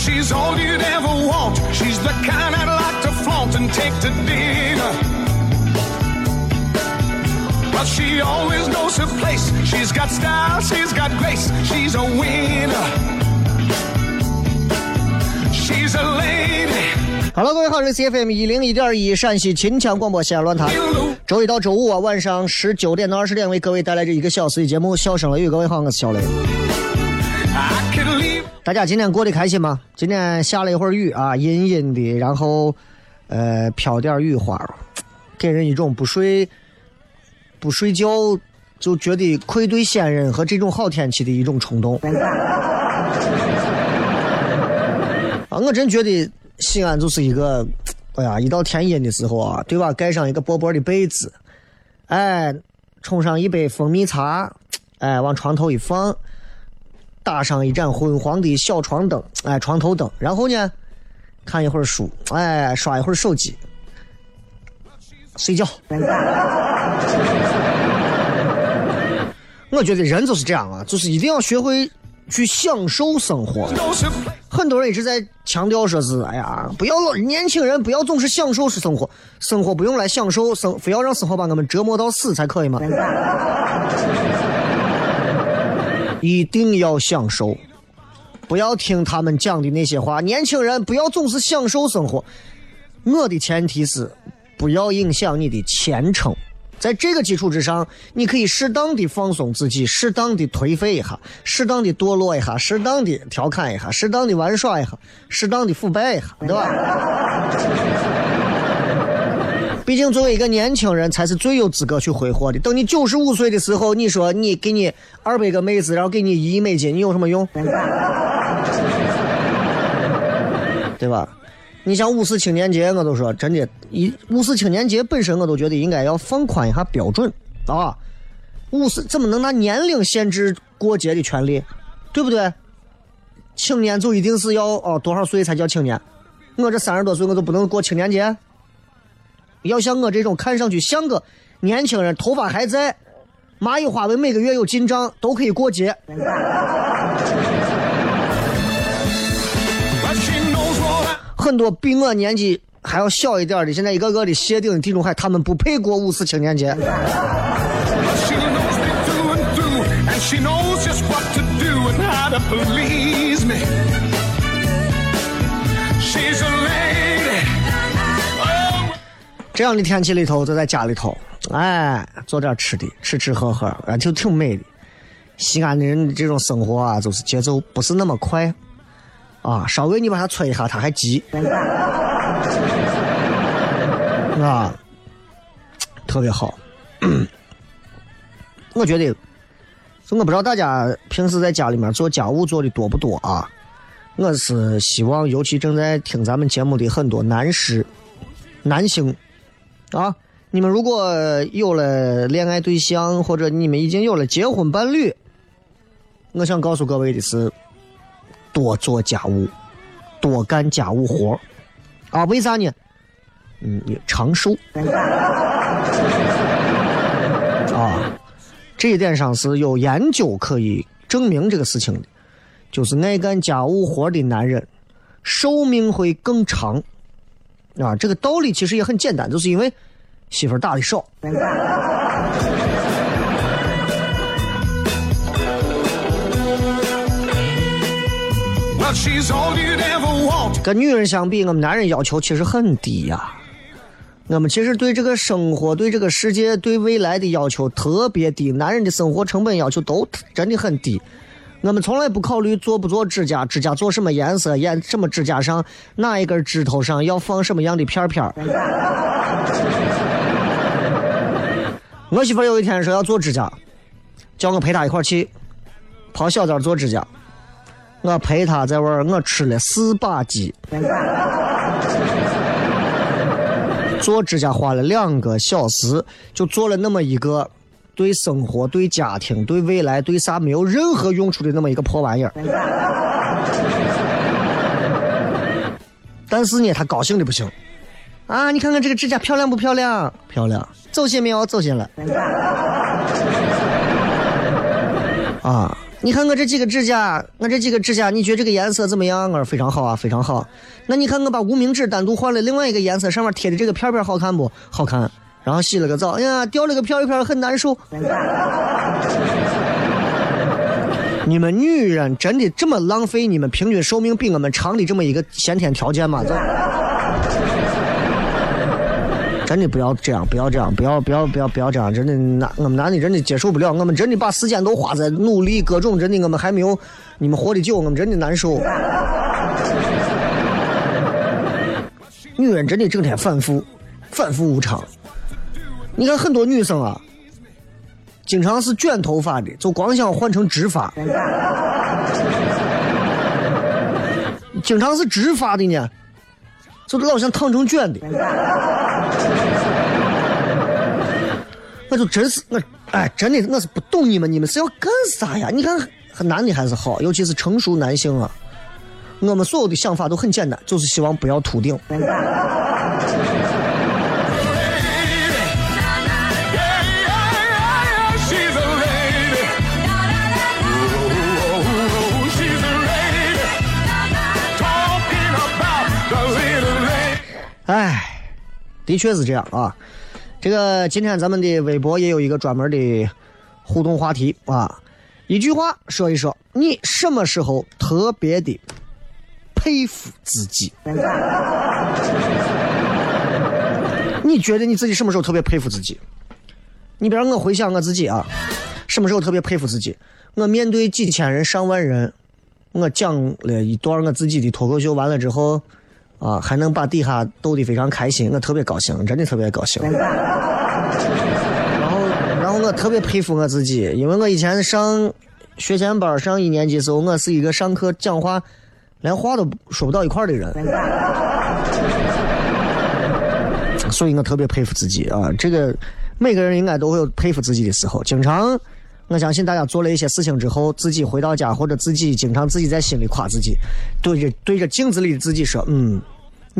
She's all you'd ever want. She's the kind I'd like to flaunt and take to dinner. Well, she always knows her place. She's got style, she's got grace. She's a winner. She's a lady. Hello，各位好，这是 CFM 一零一点一陕西秦腔广播西安论坛。周一到周五啊，晚上十九点到二十点为各位带来这一个小时的节目《笑声雷雨》。各位好，我是小雷。大家今天过得开心吗？今天下了一会儿雨啊，阴阴的，然后呃飘点雨花，给人一种不睡不睡觉就觉得愧对先人和这种好天气的一种冲动。啊，我真觉得西安就是一个，哎呀，一到天阴的时候啊，对吧？盖上一个薄薄的被子，哎，冲上一杯蜂蜜茶，哎，往床头一放。打上一盏昏黄的小床灯，哎，床头灯，然后呢，看一会儿书，哎，刷一会儿手机，睡觉。我觉得人就是这样啊，就是一定要学会去享受生活。很多人一直在强调说是，哎呀，不要老年轻人不要总是享受是生活，生活不用来享受，生非要让生活把我们折磨到死才可以吗？一定要享受，不要听他们讲的那些话。年轻人不要总是享受生活，我的前提是不要影响你的前程。在这个基础之上，你可以适当的放松自己，适当的颓废一下，适当的堕落一下，适当的调侃一下，适当的玩耍一下，适当的腐败一下，对吧？毕竟作为一个年轻人，才是最有资格去挥霍的。等你九十五岁的时候，你说你给你二百个妹子，然后给你一亿美金，你有什么用？对吧？你像五四青年节，我都说真的，一五四青年节本身我都觉得应该要放宽一下标准啊。五四怎么能拿年龄限制过节的权利？对不对？青年就一定是要哦多少岁才叫青年？我这三十多岁我就不能过青年节？要像我这种看上去像个年轻人，头发还在，蚂蚁花纹每个月有进账，都可以过节。很多比我年纪还要小一点的，现在一个个的谢顶地中海，他们不配过五四青年节。这样的天气里头，就在家里头，哎，做点吃的，吃吃喝喝，啊，就挺美的。西安的人这种生活啊，就是节奏不是那么快，啊，稍微你把他催一下，他还急，啊，特别好。我觉得，我不知道大家平时在家里面做家务做的多不多啊？我是希望，尤其正在听咱们节目的很多男士、男性啊，你们如果有了恋爱对象，或者你们已经有了结婚伴侣，我想告诉各位的是，多做家务，多干家务活啊！为啥呢？嗯，长寿 啊，这一点上是有研究可以证明这个事情的，就是爱干家务活的男人寿命会更长啊。这个道理其实也很简单，就是因为媳妇儿打的少。跟女人相比，我们男人要求其实很低呀、我们其实对这个生活、对这个世界、对未来的要求特别低，男人的生活成本要求都真的很低。我们从来不考虑做不做指甲，指甲做什么颜色，颜什么指甲上哪一根指头上要放什么样的片片。我媳妇有一天说要做指甲，叫我陪她一块儿去跑小店做指甲。我陪她在玩儿，我吃了四把鸡。做指甲花了两个小时，就做了那么一个对生活、对家庭、对未来、对啥没有任何用处的那么一个破玩意儿。但是呢，他高兴的不行。啊，你看看这个指甲漂亮不漂亮？漂亮。走心没有？走心了。啊，你看我这几个指甲，我这几个指甲，你觉得这个颜色怎么样？我说非常好啊，非常好。那你看我把无名指单独换了另外一个颜色，上面贴的这个片片好看不？好看。然后洗了个澡，哎呀，掉了个片一片，很难受。你们女人真的这么浪费你们平均寿命比我们长的这么一个先天条件吗？这真的不要这样，不要这样，不要不要不要不要这样！真的男我们男的真的接受不了，我们真的把时间都花在努力各种，真的我们还没有你们活得久，我们真的难受。女人真的整天反复，反复无常。你看很多女生啊，经常是卷头发的，就光想换成直发；经常是直发的呢，就老想烫成卷的。我就真是我，哎，真的我是不懂你们，你们是要干啥呀？你看，男的还是好，尤其是成熟男性啊。我们所有的想法都很简单，就是希望不要秃顶。哎，的确是这样啊。这个今天咱们的微博也有一个专门的互动话题啊，一句话说一说，你什么时候特别的佩服自己？你觉得你自己什么时候特别佩服自己？你比如我回想我自己啊，什么时候特别佩服自己？我面对几千人、上万人，我讲了一段我自己的脱口秀，完了之后。啊，还能把底下逗得非常开心，我特别高兴，真的特别高兴。然后，然后我特别佩服我自己，因为我以前上学前班上一年级的时候，我是一个上课讲话连话都说不到一块儿的人，所以我特别佩服自己啊。这个每个人应该都会有佩服自己的时候，经常。我相信大家做了一些事情之后，自己回到家或者自己经常自己在心里夸自己，对着对着镜子里的自己说：“嗯，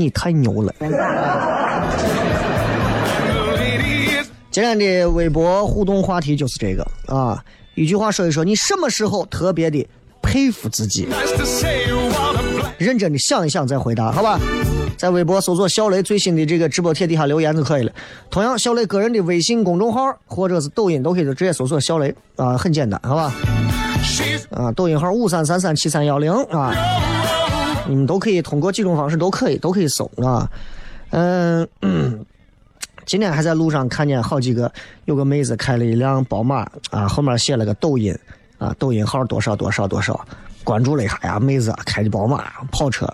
你太牛了。”今天的微博互动话题就是这个啊，一句话说一说，你什么时候特别的佩服自己？认真的想一想再回答，好吧？在微博搜索小雷最新的这个直播帖底下留言就可以了。同样，小雷个人的微信公众号或者是抖音都可以就直接搜索小雷啊，很简单，好吧？啊，抖音号五三三三七三幺零啊，你们都可以通过几种方式都可以都可以搜啊。嗯，今天还在路上看见好几个，有个妹子开了一辆宝马啊，后面写了个抖音啊，抖音号多少多少多少，关注了一下呀，妹子开的宝马跑车，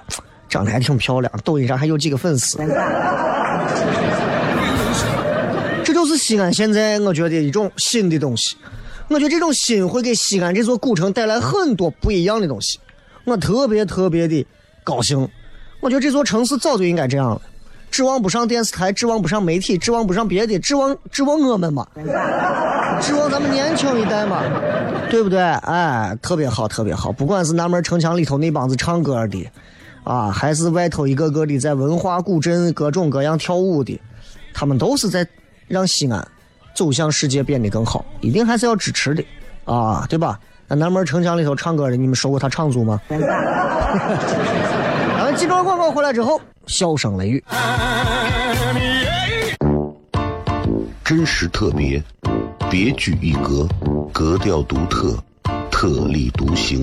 长得还挺漂亮，抖音上还有几个粉丝。这就是西安现在我觉得一种新的东西。我觉得这种新会给西安这座古城带来很多不一样的东西，我特别特别的高兴。我觉得这座城市早就应该这样了。指望不上电视台，指望不上媒体，指望不上别的，指望指望我们嘛，指望咱们年轻一代嘛，对不对？哎，特别好，特别好。不管是南门城墙里头那帮子唱歌的，啊，还是外头一个个的在文化古镇各种各样跳舞的，他们都是在让西安走向世界变得更好，一定还是要支持的，啊，对吧？那南门城墙里头唱歌的，你们收过他唱租吗？咱们几段广告回来之后，笑声雷雨。真实特别，别具一格，格调独特，特立独行，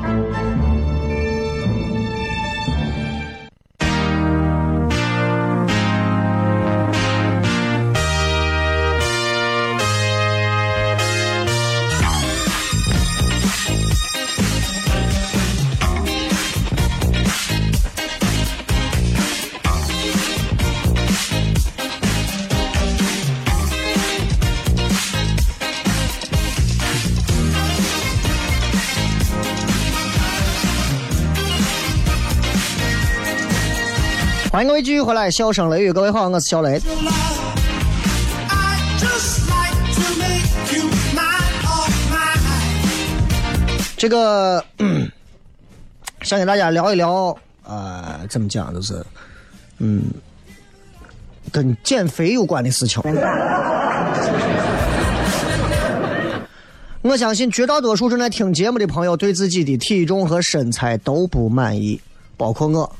欢迎各位继续回来，笑声雷雨，各位好，我是小雷。这个想跟大家聊一聊，呃，怎么讲，就是，嗯，跟减肥有关的事情。我相信绝大多数正在听节目的朋友对自己的体重和身材都不满意，包括我。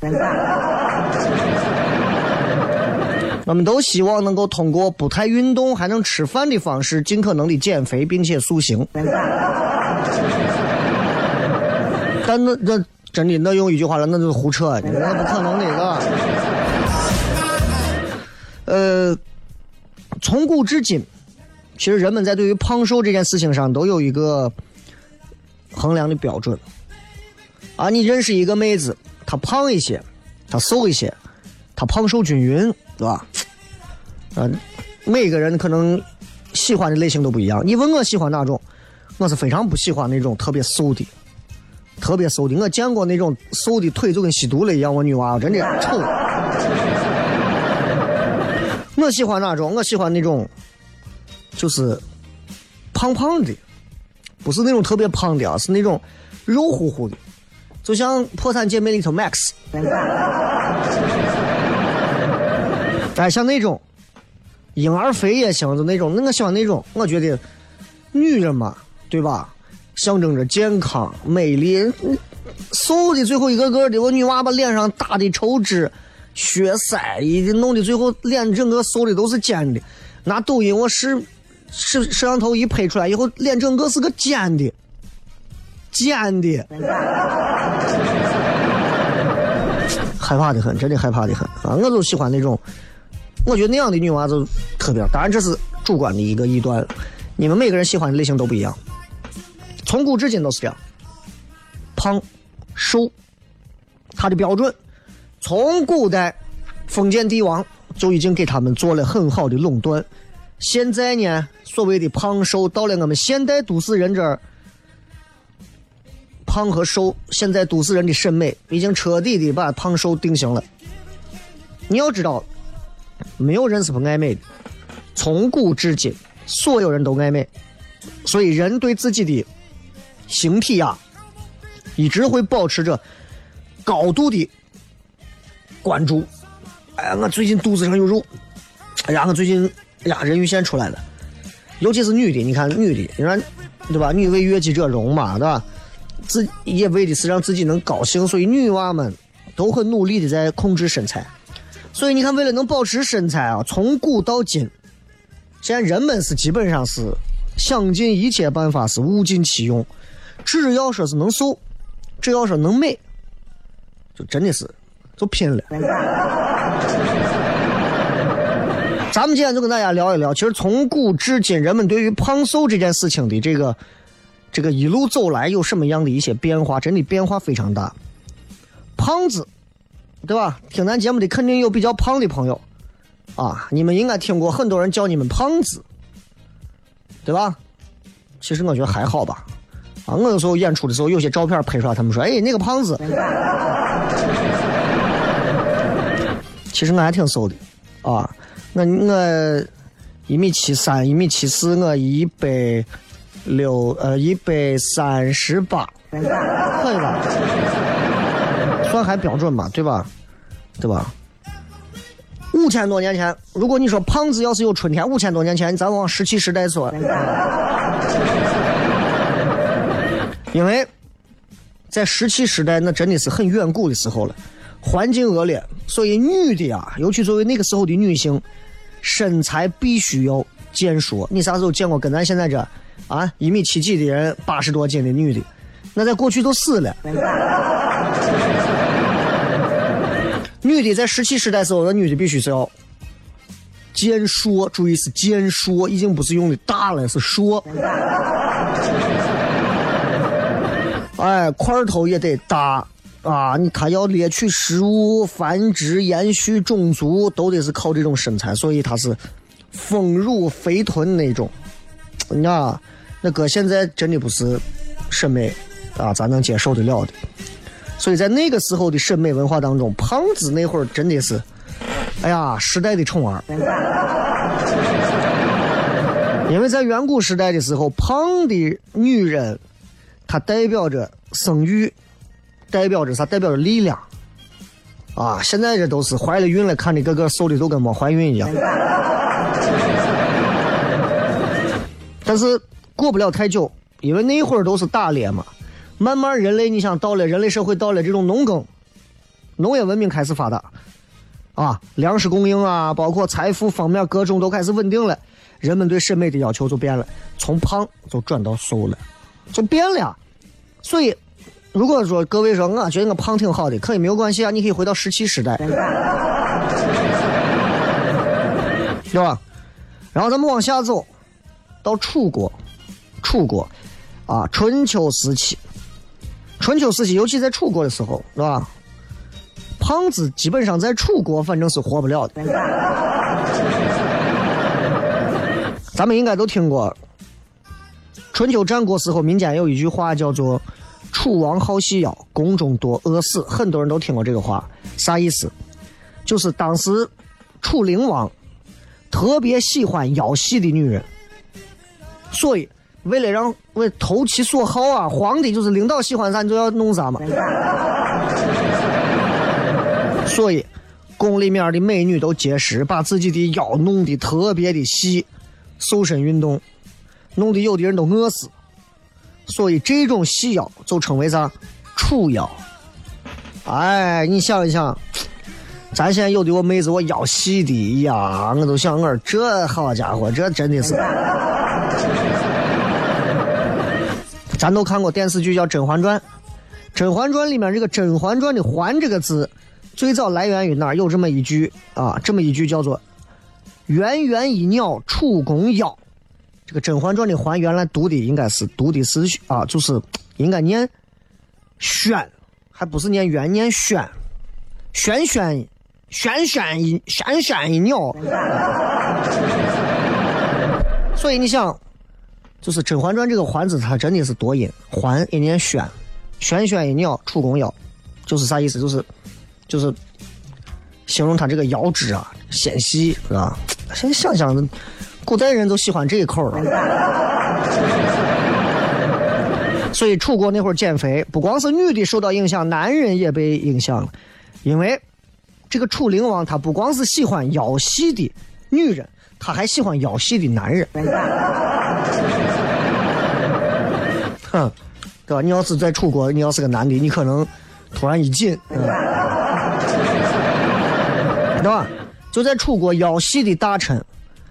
我们都希望能够通过不太运动还能吃饭的方式，尽可能的减肥并且塑形。但那那真的那用一句话了，那就是胡扯，那不可能的？呃，从古至今，其实人们在对于胖瘦这件事情上都有一个衡量的标准。啊，你认识一个妹子，她胖一些，她瘦一些，她胖瘦均匀，对吧？嗯、每个人可能喜欢的类型都不一样。你问我喜欢哪种，我是非常不喜欢那种特别瘦的。特别瘦的，我见过那种瘦的腿就跟吸毒了一样，我女娃真的丑。我喜欢哪种？我喜欢那种，就是胖胖的，不是那种特别胖的啊，是那种肉乎乎的，就像《破产姐妹》里头 Max，哎，像那种婴儿肥也行，就那种，那我喜欢那种，我觉得女人嘛，对吧？象征着健康、美丽。瘦的最后一个个的，我女娃把脸上打的抽脂、血塞，一弄的最后脸整个瘦的都是尖的。拿抖音我试摄摄像头一拍出来以后，脸整个是个尖的，尖的，害怕的很，真的害怕的很啊！我就喜欢那种，我觉得那样的女娃子特别。当然这是主观的一个臆断，你们每个人喜欢的类型都不一样。从古至今都是这样，胖、瘦，他的标准，从古代封建帝王就已经给他们做了很好的垄断。现在呢，所谓的胖瘦到了我们现代都市人这儿，胖和瘦，现在都市人的审美已经彻底的把胖瘦定型了。你要知道，没有人是不爱美的，从古至今，所有人都爱美，所以人对自己的形体呀，一直会保持着高度的关注。哎呀，我最近肚子上有肉。哎呀，我最近哎呀，人鱼线出来了。尤其是女的，你看女的，你看对吧？女为悦己者容嘛，对吧？自也为的是让自己能高兴，所以女娃们都很努力的在控制身材。所以你看，为了能保持身材啊，从古到今，现在人们是基本上是想尽一切办法，是物尽其用。只要说是能瘦，只要说能美，就真的是就拼了。咱们今天就跟大家聊一聊，其实从古至今，人们对于胖瘦这件事情的这个这个一路走来有什么样的一些变化？真的变化非常大。胖子，对吧？听咱节目的肯定有比较胖的朋友啊，你们应该听过很多人叫你们胖子，对吧？其实我觉得还好吧。啊，我有时候演出的时候，有些照片拍出来，他们说：“哎，那个胖子。” 其实我还挺瘦的，啊。我我一米七三，一米七四，我一百六呃一百三十八，可以吧？算还标准吧，对吧？对吧？五千多年前，如果你说胖子要是有春天，五千多年前，咱往石器时代说，因为在石器时代，那真的是很远古的时候了，环境恶劣，所以女的啊，尤其作为那个时候的女性。身材必须要健硕。你啥时候见过跟咱现在这啊一米七几的人八十多斤的女的？那在过去都死了。女的在石器时代时候，那女的必须是要健硕，注意是健硕，已经不是用的大了，是硕。哎，块头也得大。啊，你他要猎取食物、繁殖、延续种族，都得是靠这种身材，所以他是丰乳肥臀那种。那，那哥现在真的不是审美啊，咱能接受得了的。所以在那个时候的审美文化当中，胖子那会儿真的是，哎呀，时代的宠儿。因为在远古时代的时候，胖的女人，她代表着生育。代表着啥？代表着力量啊！现在这都是怀了孕了，看的个个瘦的都跟没怀孕一样。但是过不了太久，因为那会儿都是打猎嘛。慢慢人类，你想到了人类社会，到了这种农耕、农业文明开始发达啊，粮食供应啊，包括财富方面各种都开始稳定了，人们对审美的要求就变了，从胖就转到瘦了，就变了。所以。如果说各位说，我觉得我胖挺好的，可以没有关系啊，你可以回到石器时代，对吧？然后咱们往下走，到楚国，楚国啊，春秋时期，春秋时期，尤其在楚国的时候，是吧？胖子基本上在楚国反正是活不了的。咱们应该都听过，春秋战国时候民间有一句话叫做。楚王好细腰，宫中多饿死。很多人都听过这个话，啥意思？就是当时楚灵王特别喜欢腰细的女人，所以为了让为投其所好啊，皇帝就是领导喜欢啥你就要弄啥嘛。所以宫里面的美女都节食，把自己的腰弄得特别的细，瘦身运动，弄得有的人都饿死。所以这种细腰就称为啥？楚腰。哎，你想一想，咱现在有的我妹子我腰细的呀，我都想我这好家伙，这真的是。咱都看过电视剧叫《甄嬛传》，《甄嬛传》里面这个“甄嬛传”的“嬛”这个字，最早来源于哪儿？有这么一句啊，这么一句叫做“圆圆一鸟楚宫腰”。这个《甄嬛传》的“嬛”原来读的应该是读的是啊，就是应该念“轩”，还不是念“圆”，念“轩”，轩轩轩轩一轩轩一鸟。所以你想，就是《甄嬛传》这个“嬛”字，它真的是多音，“嬛”也念“轩”，轩轩一鸟，楚公腰，就是啥意思？就是就是形容他这个腰肢啊纤细，是吧？现在想想，古代人都喜欢这一口了。所以楚国那会儿减肥，不光是女的受到影响，男人也被影响了，因为这个楚灵王他不光是喜欢腰细的女人，他还喜欢腰细的男人。哼，对吧？你要是在楚国，你要是个男的，你可能突然一紧，对吧？就在楚国，腰细的大臣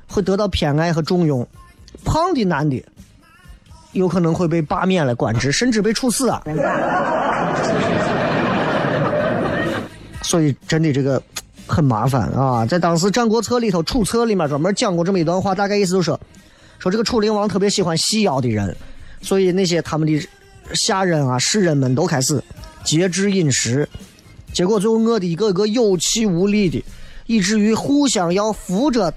会得到偏爱和重用，胖的男的有可能会被罢免了官职，甚至被处死啊！所以真的这个很麻烦啊！在当时《战国策》里头，《楚策》里面专门讲过这么一段话，大概意思就是说，说这个楚灵王特别喜欢细腰的人，所以那些他们的下人啊、士人们都开始节制饮食，结果最后饿的一个一个有气无力的。以至于互相要扶着，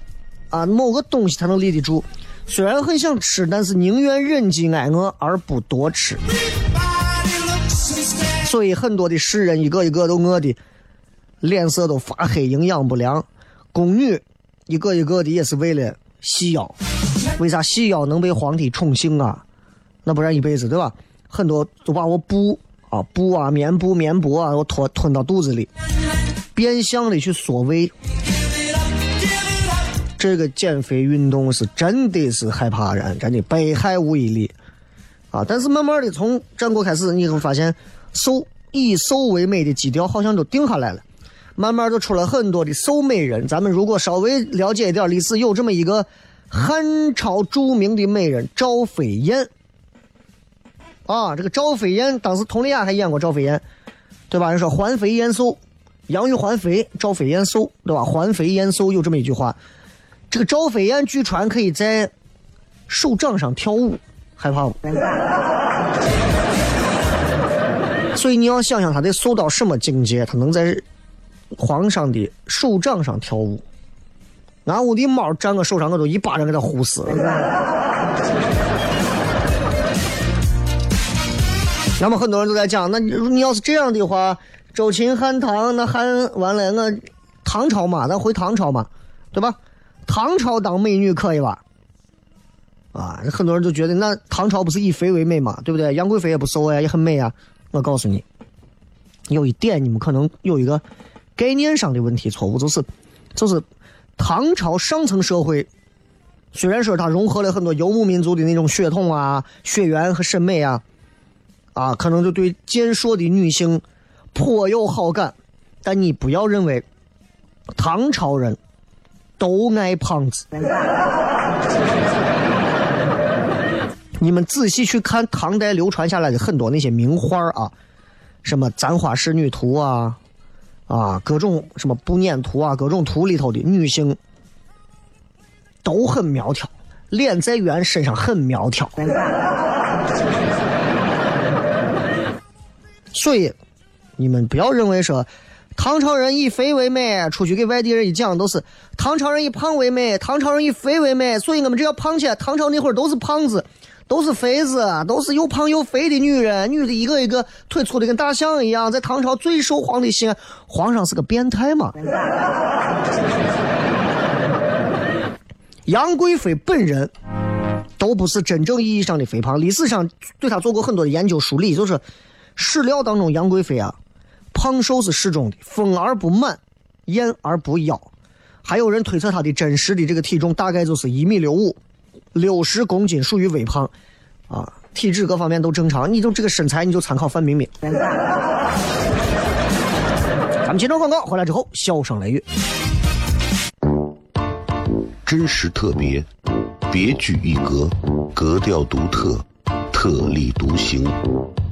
啊，某个东西才能立得住。虽然很想吃，但是宁愿忍饥挨饿而不多吃。所以很多的世人一个一个都饿的脸色都发黑，营养不良。宫女一个一个的也是为了细腰。为啥细腰能被皇帝宠幸啊？那不然一辈子对吧？很多都把我布啊布啊棉布棉帛啊我吞吞到肚子里。变相的去缩胃，这个减肥运动是真的是害怕人，真的百害无一利啊！但是慢慢的从战国开始，你会发现瘦以瘦为美的基调好像都定下来了，慢慢就出了很多的瘦美人。咱们如果稍微了解一点历史，有这么一个汉朝著名的美人赵飞燕啊，这个赵飞燕当时佟丽娅还演过赵飞燕，对吧？人说环肥燕瘦。杨玉环肥，赵飞燕瘦，对吧？环肥燕瘦有这么一句话。这个赵飞燕据传可以在手掌上跳舞，害怕不？所以你要想想，他得瘦到什么境界，他能在皇上的手掌上跳舞？俺屋的猫站我手上，我都一巴掌给它呼死。那么很多人都在讲，那你你要是这样的话。周秦汉唐，那汉完了，那唐朝嘛，咱回唐朝嘛，对吧？唐朝当美女可以吧？啊，很多人都觉得那唐朝不是以肥为美嘛，对不对？杨贵妃也不瘦呀，也很美啊。我告诉你，有一点你们可能有一个概念上的问题错误，就是就是唐朝上层社会，虽然说它融合了很多游牧民族的那种血统啊、血缘和审美啊，啊，可能就对健硕的女性。颇有好感，但你不要认为唐朝人都爱胖子。你们仔细去看唐代流传下来的很多那些名画啊，什么《簪花仕女图》啊，啊，各种什么《步辇图》啊，各种图里头的女性都很苗条，脸再圆，身上很苗条。所以。你们不要认为说，唐朝人以肥为美，出去给外地人一讲都是唐朝人以胖为美，唐朝人以肥为美，所以我们只要胖起来。唐朝那会儿都是胖子，都是肥子，都是又胖又肥的女人，女的一个一个腿粗的跟大象一样，在唐朝最受皇帝喜爱。皇上是个变态嘛？杨贵妃本人都不是真正意义上的肥胖，历史上对她做过很多的研究梳理，就是史料当中杨贵妃啊。胖瘦是适中的，丰而不满，艳而不妖。还有人推测她的真实的这个体重大概就是一米六五，六十公斤属于微胖，啊，体质各方面都正常。你就这个身材，你就参考范冰冰。咱们接着广告，回来之后笑声雷雨，真实特别，别具一格，格调独特，特立独行。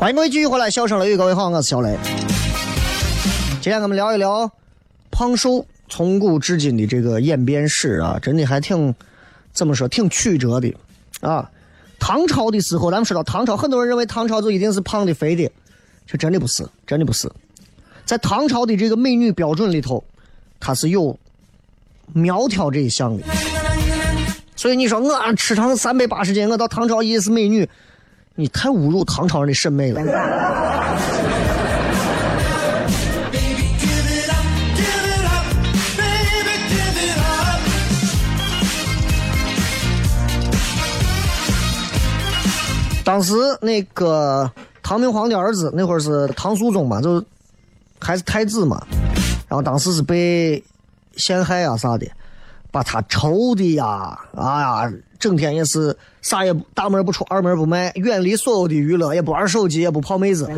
欢迎各位继续回来，笑声雷雨，各位好，我是小雷。今天我们聊一聊胖瘦从古至今的这个演变史啊，真的还挺怎么说，挺曲折的啊。唐朝的时候，咱们说到唐朝，很多人认为唐朝就一定是胖的、肥的，这真的不是，真的不是。在唐朝的这个美女标准里头，它是有苗条这一项的。所以你说我吃上三百八十斤，我到唐朝也是美女，你太侮辱唐朝人的审美了。当时那个唐明皇的儿子，那会儿是唐肃宗嘛，就还是太子嘛，然后当时是被陷害啊啥的，把他愁的呀，啊呀，整天也是啥也大门不出，二门不迈，远离所有的娱乐，也不玩手机，也不泡妹子。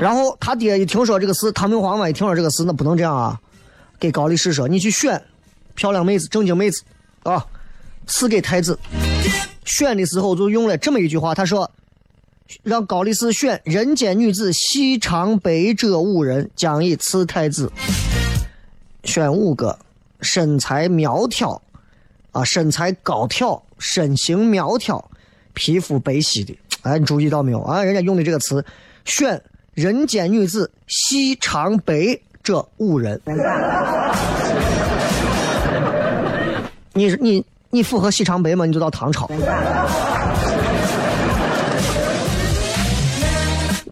然后他爹一听说这个事，唐明皇嘛一听说这个事，那不能这样啊，给高力士说，你去选漂亮妹子，正经妹子啊，赐给太子。选的时候就用了这么一句话，他说：“让高力士选人间女子，细长白者五人，将以赐太子。选五个身材苗条，啊，身材高挑，身形苗条，皮肤白皙的。哎，你注意到没有啊？人家用的这个词，选人间女子，细长白者五人。你你。”你符合细长白吗？你就到唐朝。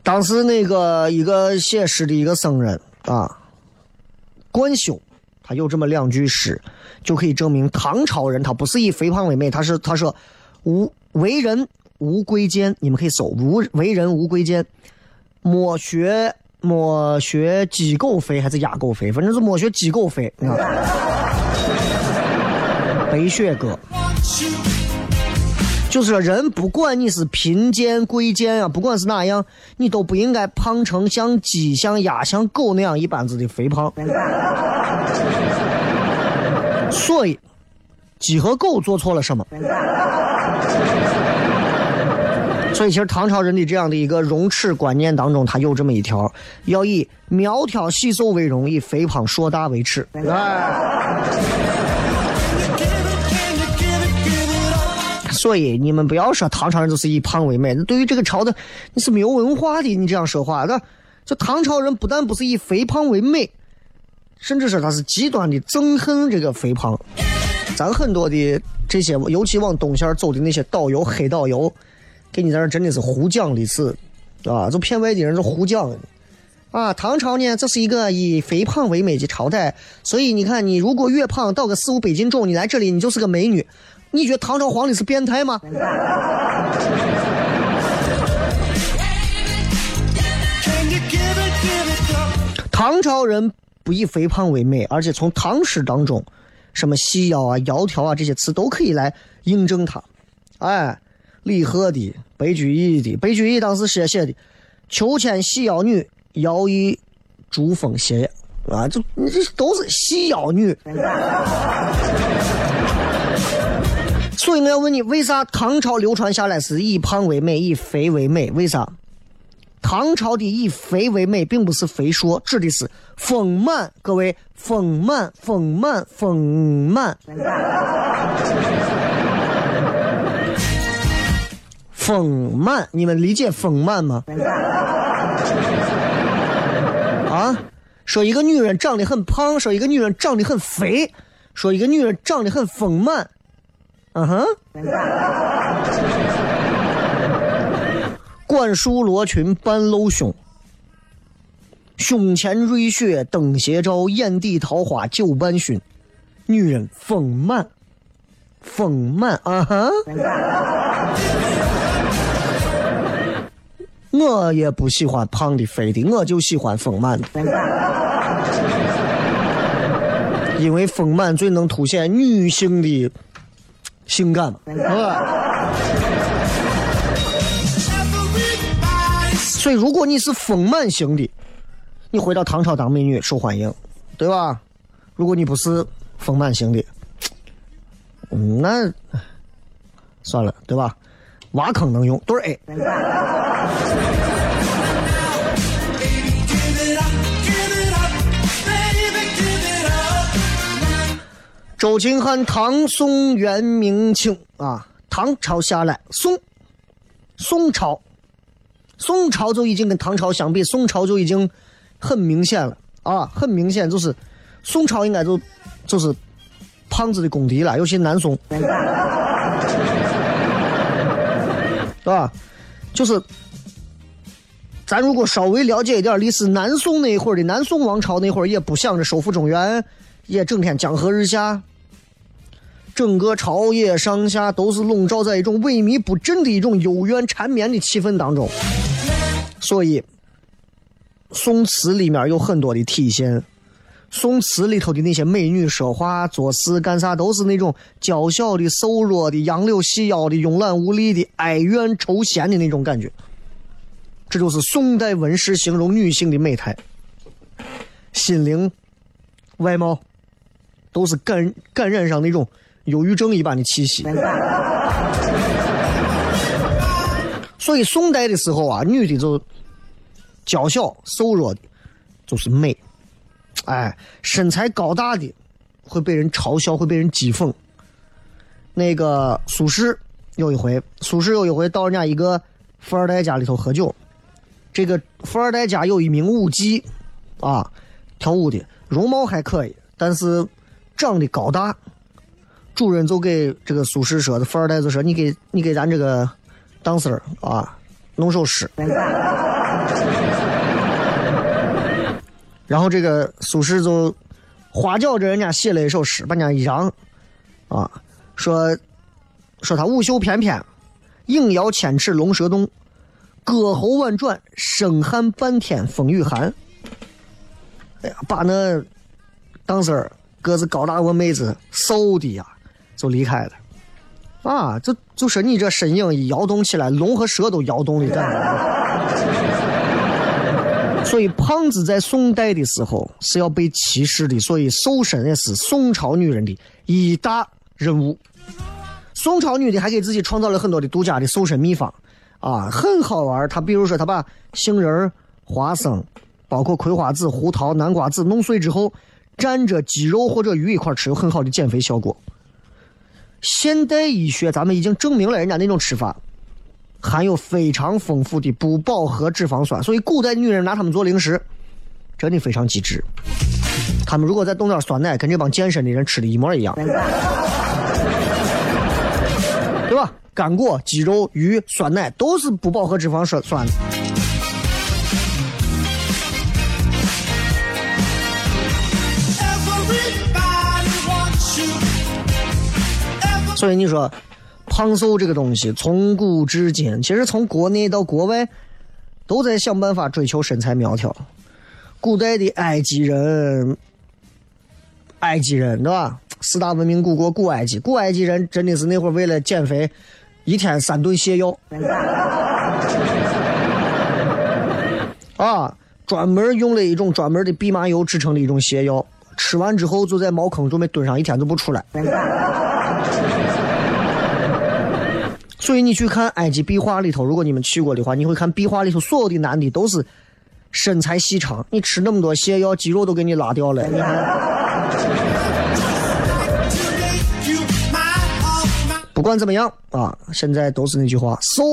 当时那个一个写诗的一个僧人啊，贯休，他有这么两句诗，就可以证明唐朝人他不是以肥胖为美，他是他说无为人无贵贱，你们可以搜无为人无贵贱，莫学莫学鸡狗肥还是鸭狗肥，反正是莫学鸡狗肥啊。白雪哥，就是说，人不管你是贫贱贵贱啊，不管是哪样，你都不应该胖成像鸡、像鸭、像狗那样一般子的肥胖。所以，鸡和狗做错了什么？所以，其实唐朝人的这样的一个容耻观念当中，他有这么一条：要以苗条细瘦为荣，以肥胖硕大为耻。所以你们不要说唐朝人就是以胖为美，那对于这个朝的你是没有文化的，你这样说话，那这唐朝人不但不是以肥胖为美，甚至说他是极端的憎恨这个肥胖。咱很多的这些，尤其往东线走的那些导游、黑导游，给你在这真的是胡讲的是，啊，就骗外地人是胡讲。啊，唐朝呢，这是一个以肥胖为美的朝代，所以你看，你如果越胖，到个四五百斤重，你来这里，你就是个美女。你觉得唐朝皇帝是变态吗？唐朝人不以肥胖为美，而且从唐诗当中，什么细腰啊、窈窕啊这些词都可以来印证它。哎，李贺的、白居易的，白居易当时写写的“秋千细腰女，摇曳珠峰斜”，啊，这这都是细腰女。所以我要问你，为啥唐朝流传下来是以胖为美，以肥为美？为啥？唐朝的以肥为美，并不是肥硕，指的是丰满。各位，丰满，丰满，丰满，丰满，你们理解丰满吗？啊，说一个女人长得很胖，说一个女人长得很肥，说一个女人长得很丰满。嗯哼。管束罗裙半露胸，胸前瑞雪灯斜照，眼底桃花酒半醺。女人丰满，丰满啊哈！我也不喜欢胖的肥的，我就喜欢丰满的，因为丰满最能凸显女性的性感，是吧？所以，如果你是丰满型的，你回到唐朝当美女受欢迎，对吧？如果你不是丰满型的，嗯，那算了，对吧？挖坑能用，对 A。周秦汉唐宋元明清啊，唐朝下来，宋，宋朝。宋朝就已经跟唐朝相比，宋朝就已经很明显了啊，很明显就是宋朝应该就就是胖子的公敌了，尤其南宋，是吧？就是咱如果稍微了解一点历史，南宋那会儿的南宋王朝那会儿也不想着收复中原，也整天江河日下，整个朝野上下都是笼罩在一种萎靡不振的一种幽怨缠绵的气氛当中。所以，宋词里面有很多的体现。宋词里头的那些美女说话、做事、干啥，都是那种娇小的、瘦弱的、杨柳细腰的、慵懒无力的、哀怨愁闲的那种感觉。这就是宋代文士形容女性的美态。心灵、外貌，都是感感染上那种忧郁症一般的气息。所以宋代的时候啊，女的就。娇小瘦弱的，就是美，哎，身材高大的会被人嘲笑，会被人讥讽。那个苏轼有一回，苏轼有一回到人家一个富二代家里头喝酒，这个富二代家有一名舞姬，啊，跳舞的，容貌还可以，但是长得高大。主人就给这个苏轼说的，富二代就说：“你给你给咱这个当儿啊，弄首诗。”然后这个苏轼就花脚着人家写了一首诗，把人家一让，啊，说说他舞袖翩翩，影摇千尺龙蛇动，歌喉婉转，声撼半天风雨寒。哎呀，把那当时个子高大个妹子嗖的呀，就离开了。啊，就就说你这身影一摇动起来，龙和蛇都摇动的感觉。所以，胖子在宋代的时候是要被歧视的。所以，瘦身也是宋朝女人的一大任务。宋朝女的还给自己创造了很多的独家的瘦身秘方，啊，很好玩。她比如说，她把杏仁、花生，包括葵花籽、胡桃、南瓜籽弄碎之后，蘸着鸡肉或者鱼一块吃，有很好的减肥效果。现代医学咱们已经证明了人家那种吃法。含有非常丰富的不饱和脂肪酸，所以古代女人拿它们做零食，真的非常机智。他们如果再冻点酸奶，跟这帮健身的人吃的一模一样，对吧？干果、鸡肉、鱼、酸奶都是不饱和脂肪酸酸。所以你说。胖瘦这个东西，从古至今，其实从国内到国外，都在想办法追求身材苗条。古代的埃及人，埃及人对吧？四大文明古国古埃及，古埃及人真的是那会儿为了减肥，一天三顿泻药，啊，专门用了一种专门的蓖麻油制成的一种泻药，吃完之后就在茅坑准备蹲上一天都不出来。所以你去看埃及壁画里头，如果你们去过的话，你会看壁画里头所有的男的都是身材细长，你吃那么多泻药，肌肉都给你拉掉了。不管怎么样啊，现在都是那句话，瘦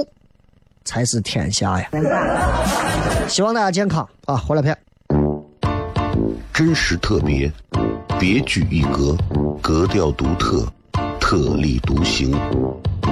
才是天下呀。希望大家健康啊！回来片。真实特别，别具一格，格调独特，特立独行，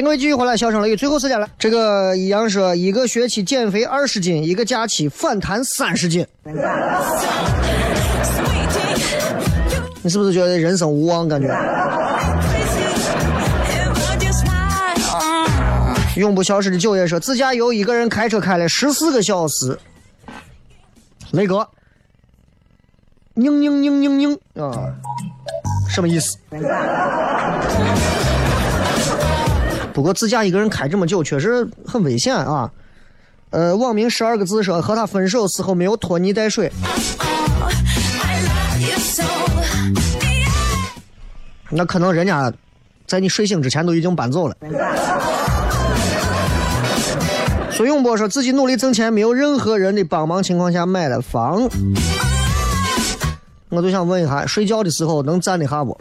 迎各位继续回来，笑声雷雨，最后时间了。这个一样说一个学期减肥二十斤，一个假期反弹三十斤。你是不是觉得人生无望？感觉永不消失的九爷说，自驾游一个人开车开了十四个小时。雷哥，嘤嘤嘤嘤嘤啊，什么意思？不过自驾一个人开这么久，确实很危险啊。呃，网名十二个字说，和他分手时候没有拖泥带水，那可能人家在你睡醒之前都已经搬走了。孙永波说自己努力挣钱，没有任何人的帮忙情况下买了房。我就想问一下，睡觉的时候能站得下不？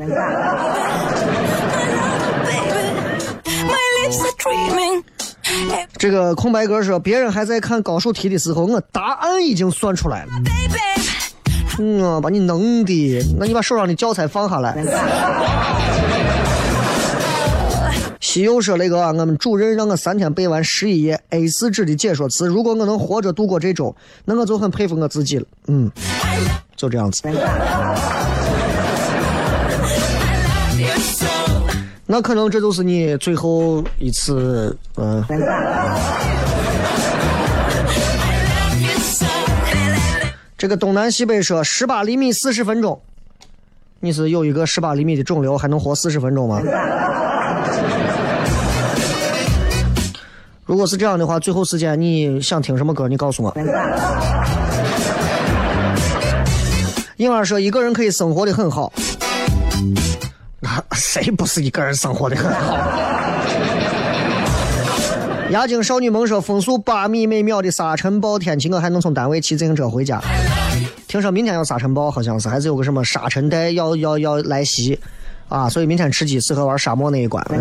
这个空白格说，别人还在看高数题的时候，我答案已经算出来了。嗯，把你弄的，那你把手上的教材放下来。西游说：“那个，我们主任让我三天背完十一页 A 四纸的解说词，如果我能活着度过这周，那我就很佩服我自己了。嗯，就这样子。那可能这就是你最后一次，嗯、这个东南西北说十八厘米四十分钟，你是有一个十八厘米的肿瘤，还能活四十分钟吗？如果是这样的话，最后时间你想听什么歌？你告诉我。婴儿说一个人可以生活的很好，那 谁不是一个人生活的很好？牙精少女萌说风速八米每秒的沙尘暴天气，我还能从单位骑自行车回家。听说明天要沙尘暴，好像是还是有个什么沙尘带要要要来袭啊，所以明天吃鸡适合玩沙漠那一关。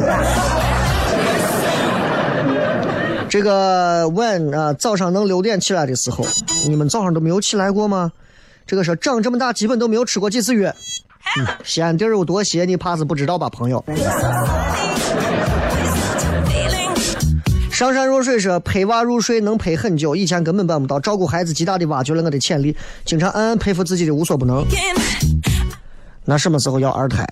这个 when 啊，早上能六点起来的时候，你们早上都没有起来过吗？这个说长这么大基本都没有吃过几次药。嗯，西安地儿有多邪，你怕是不知道吧，朋友。上善若水说陪娃入睡能陪很久，以前根本办不到，照顾孩子极大的挖掘了我的潜力，经常暗暗佩服自己的无所不能。那什么时候要二胎？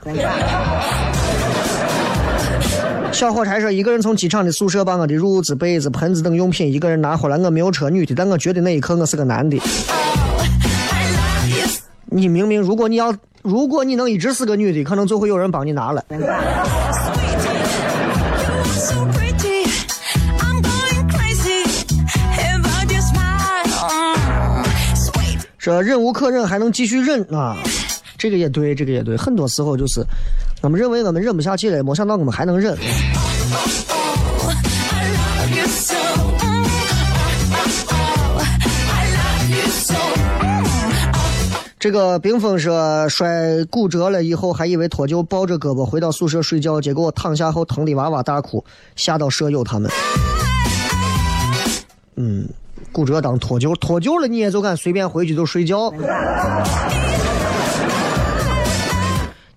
小火柴说，一个人从机场的宿舍把我的褥子、被子、盆子等用品一个人拿回来。我没有车，女的，但我觉得那一刻我是个男的。你明明，如果你要，如果你能一直是个女的，可能就会有人帮你拿了。这忍无可忍，还能继续忍啊！这个也对，这个也对。很多时候就是，我们认为我们忍不下去了，没想到我们还能忍。这个冰峰说摔骨折了以后，还以为脱臼，抱着胳膊回到宿舍睡觉，结果躺下后疼得哇哇大哭，吓到舍友他们。嗯，骨折当脱臼，脱臼了你也就敢随便回去就睡觉。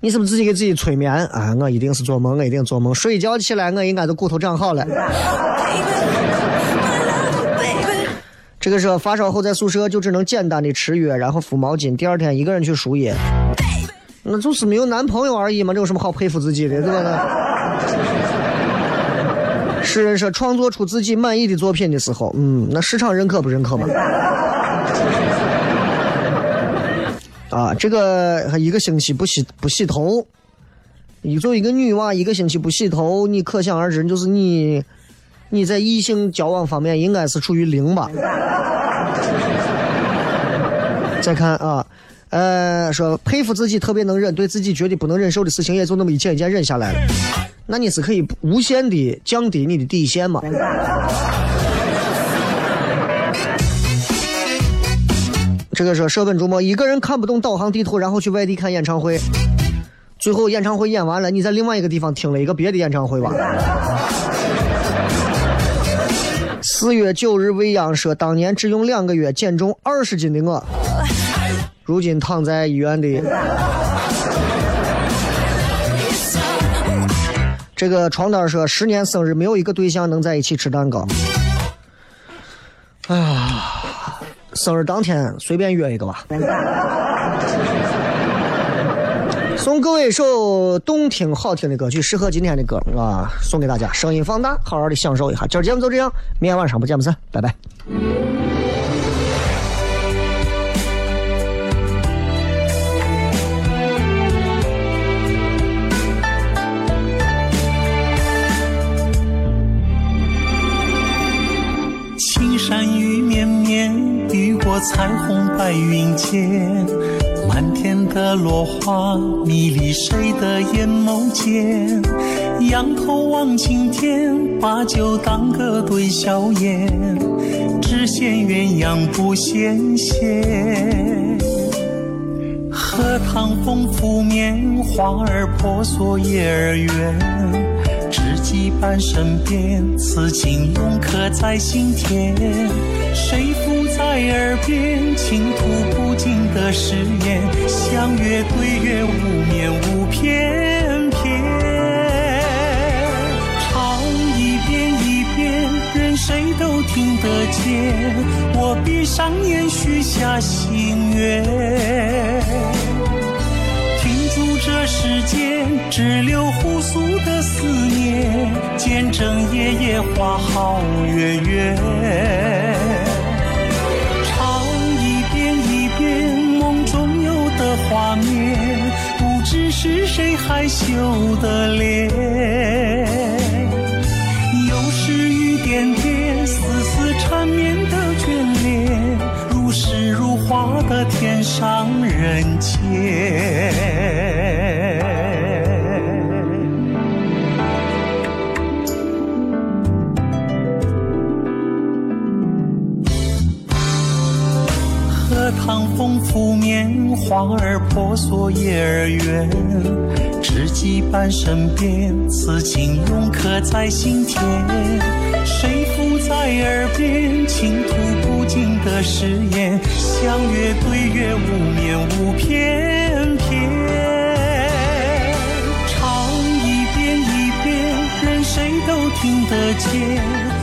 你是不是自己给自己催眠啊？我一定是做梦，我一定做梦。睡觉起来，我应该都骨头长好了。这个时候发烧后在宿舍就只能简单的吃药，然后敷毛巾，第二天一个人去输液。那就是没有男朋友而已嘛，这有什么好佩服自己的，对吧呢？诗人说，创作出自己满意的作品的时候，嗯，那市场认可不认可嘛？啊，这个一个星期不洗不洗头，你作为一个女娃，一个星期不洗头，你可想而知，就是你你在异性交往方面应该是处于零吧？再看啊，呃，说佩服自己特别能忍，对自己觉得不能忍受的事情，也就那么一件一件忍下来了。那你是可以无限的降低你的底线嘛？这个说舍本逐末，一个人看不懂导航地图，然后去外地看演唱会，最后演唱会演完了，你在另外一个地方听了一个别的演唱会吧。四月九日，未央说，当年只用两个月减重二十斤的我，如今躺在医院的。这个床单说，十年生日没有一个对象能在一起吃蛋糕。哎呀，生日当天随便约一个吧。送各位一首动听好听的歌曲，适合今天的歌啊，送给大家，声音放大，好好的享受一下。今儿节目就这样，明天晚上不见不散，拜拜。青山雨绵绵，雨过彩虹白云间，满天的落花迷离谁的眼眸间？仰头望青天，把酒当歌对笑颜，只羡鸳鸯不羡仙。荷塘风拂面，花儿婆娑叶儿圆。知己伴身边，此情永刻在心田。谁在耳边，倾吐不尽的誓言。相约对月，无眠无翩翩。唱一遍一遍，任谁都听得见。我闭上眼，许下心愿。停住这时间，只留互诉的思念，见证夜夜花好月圆。画面，不知是谁害羞的脸。又是雨点点，丝丝缠绵的眷恋，如诗如画的天上人间。荷塘风拂面，花儿婆娑叶儿圆。知己伴身边，此情永刻在心田。谁附在耳边，倾吐不尽的誓言。相约对月，无眠无翩翩。唱一遍一遍，任谁都听得见。